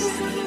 Peace.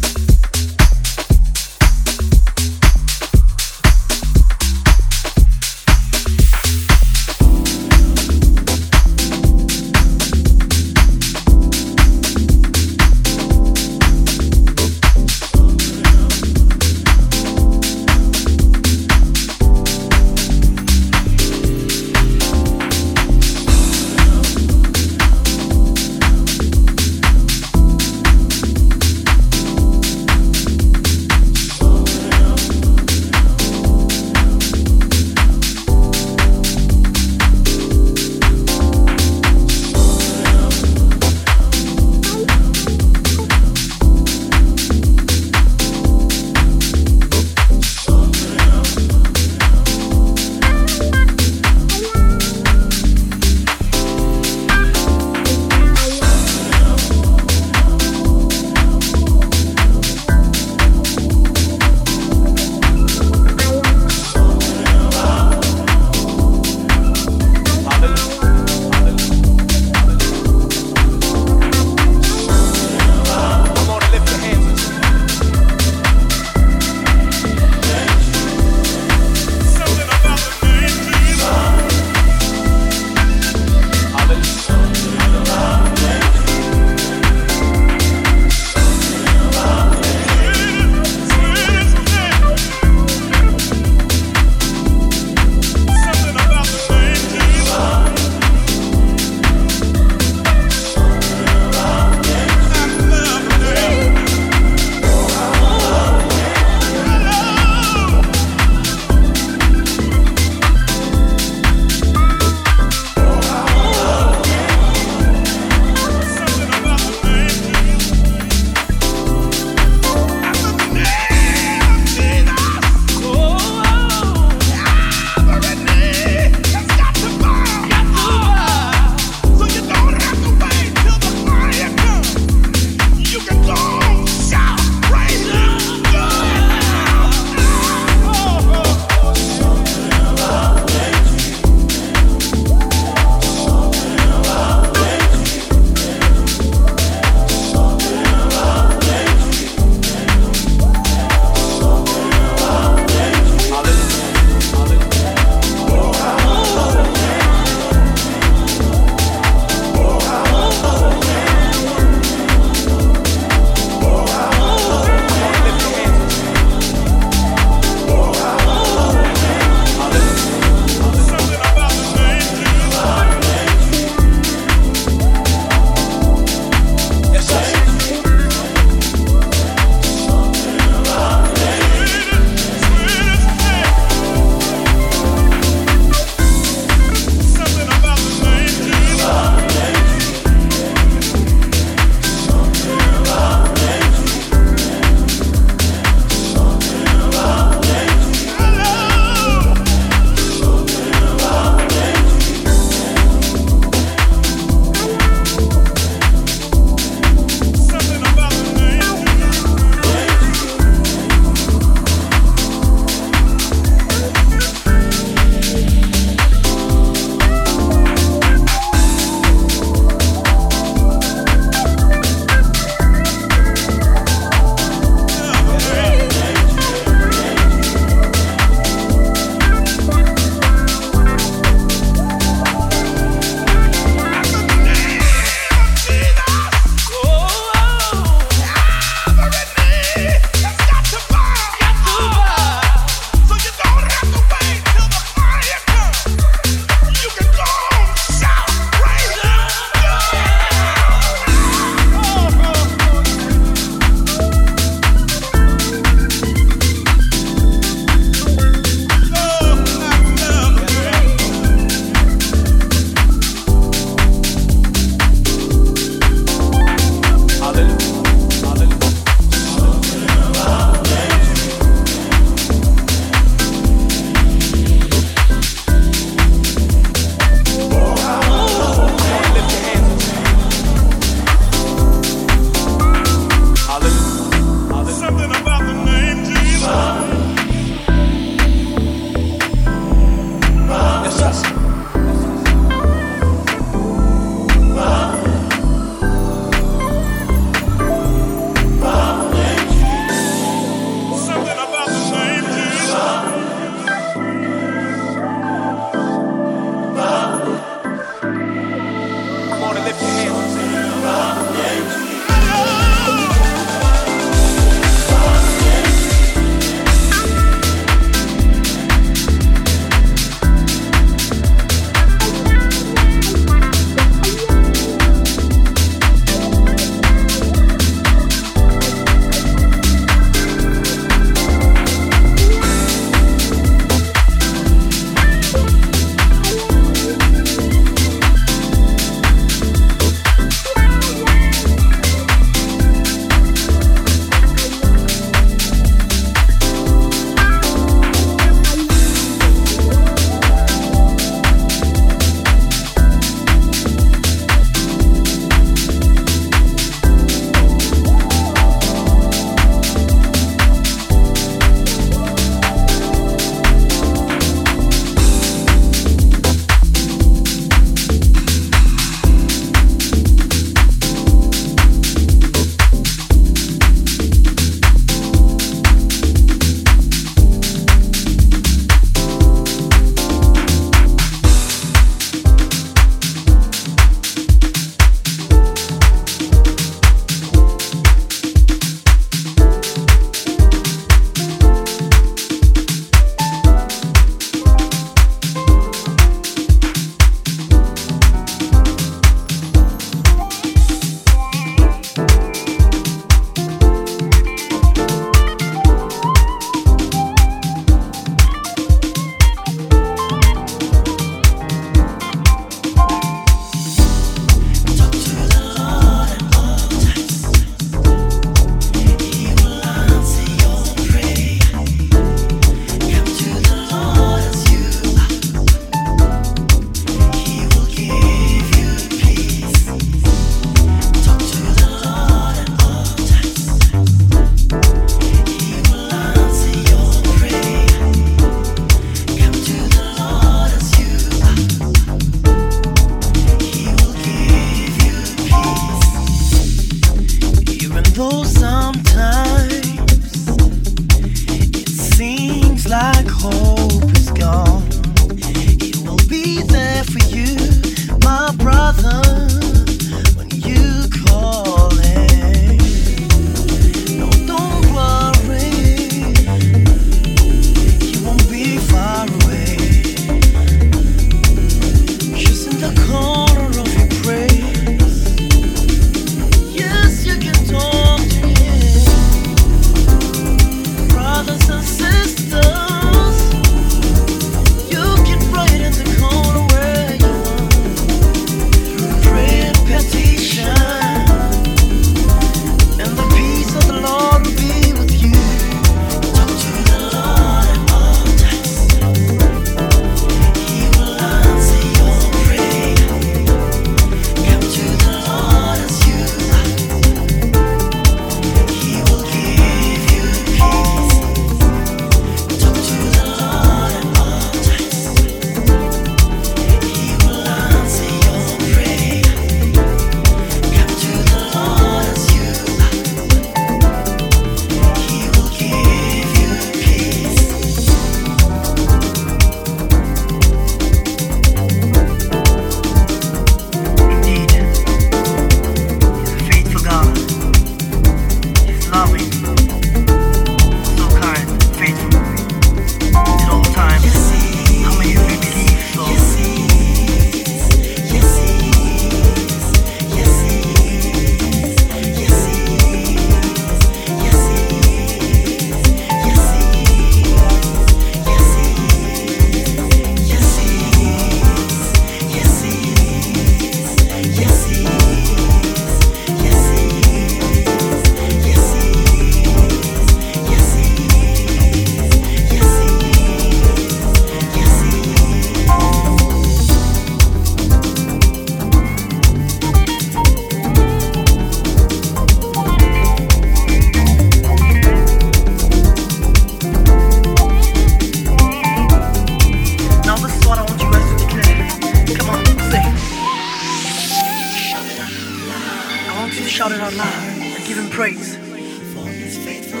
Shout it out loud and give him praise. For he is faithful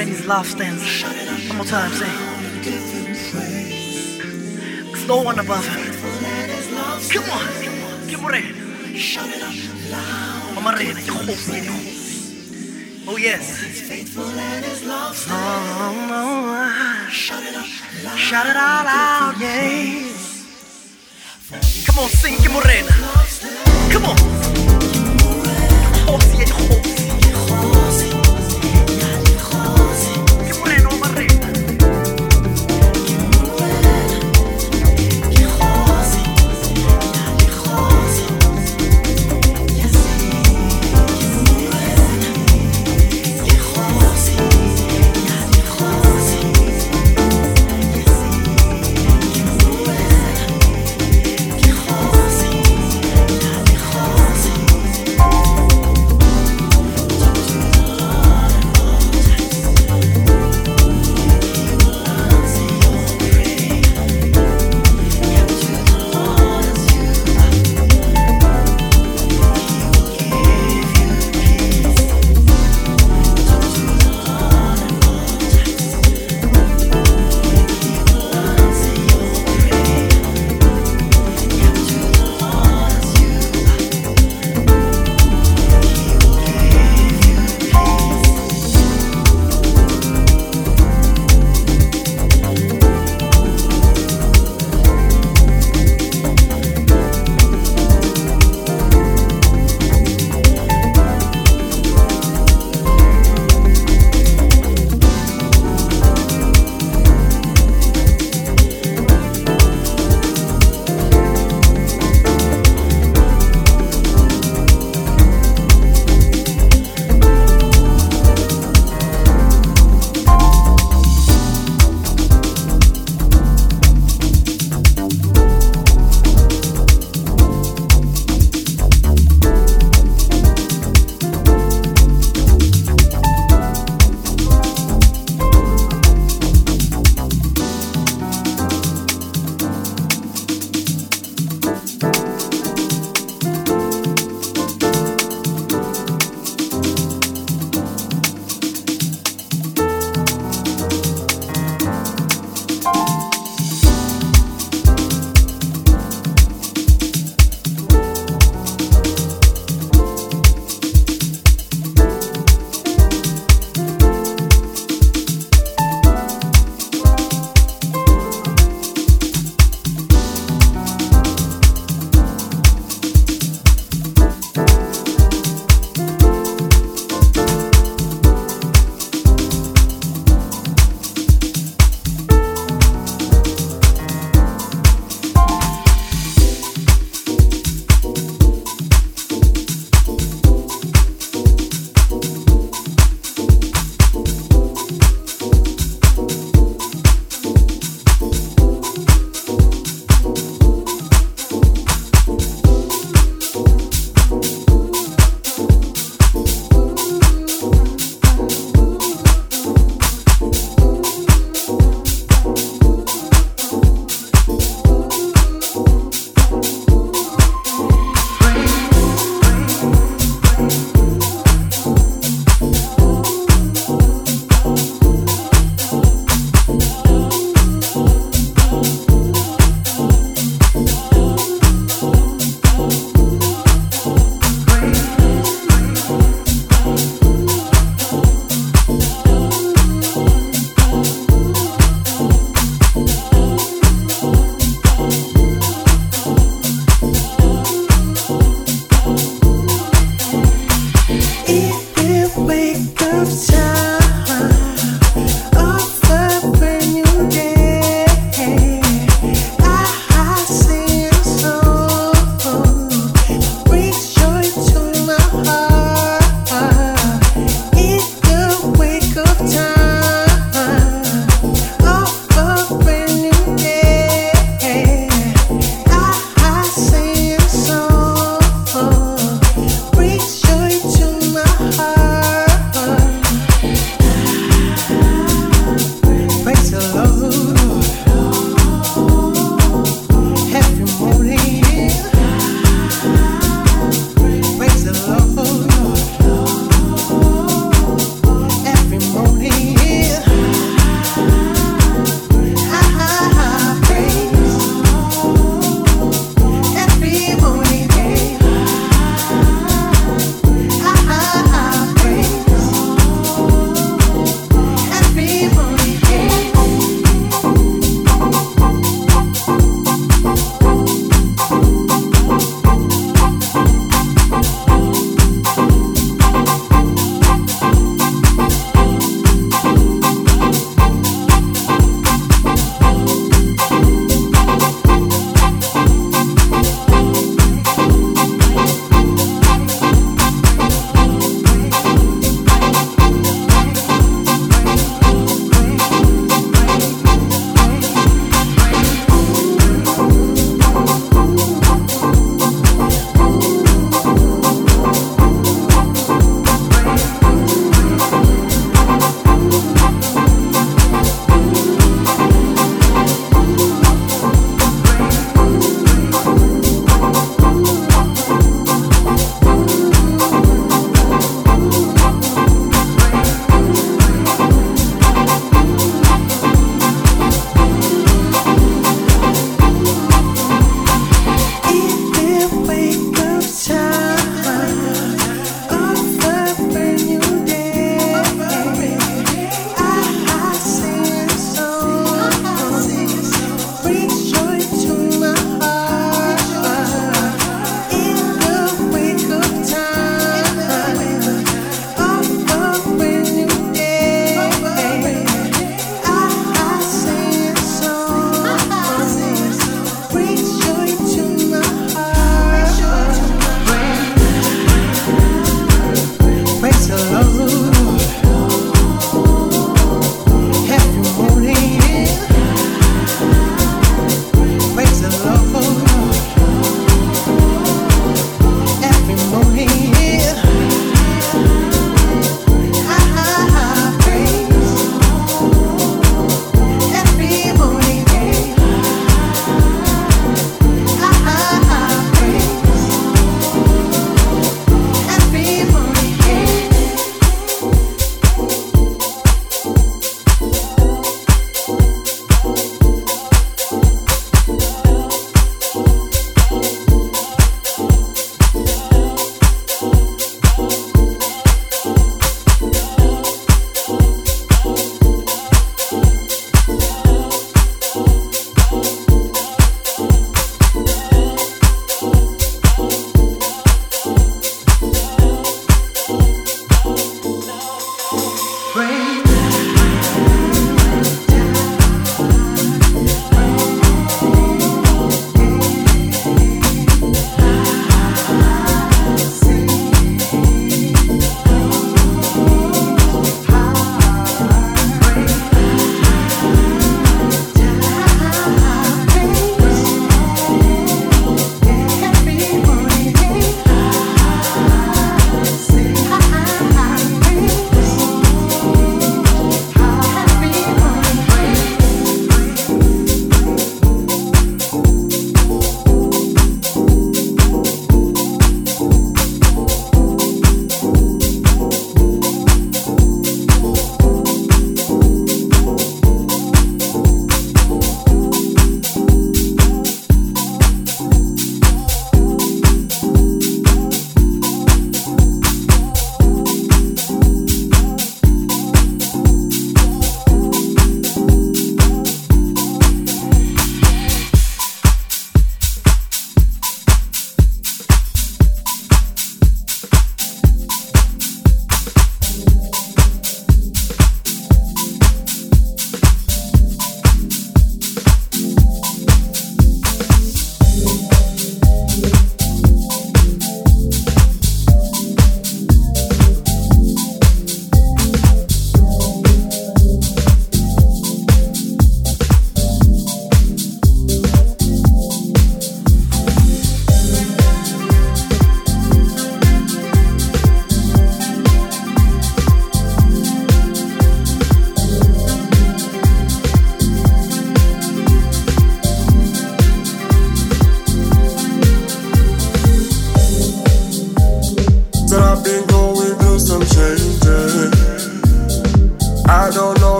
and his love stands. One more time, say. There's no one above him. Come on, give it. Shout it out loud. Mama Rena, Oh yes. Oh, no. Shout it out loud, yes. Come on, sing, que morena. Come on it.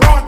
Run.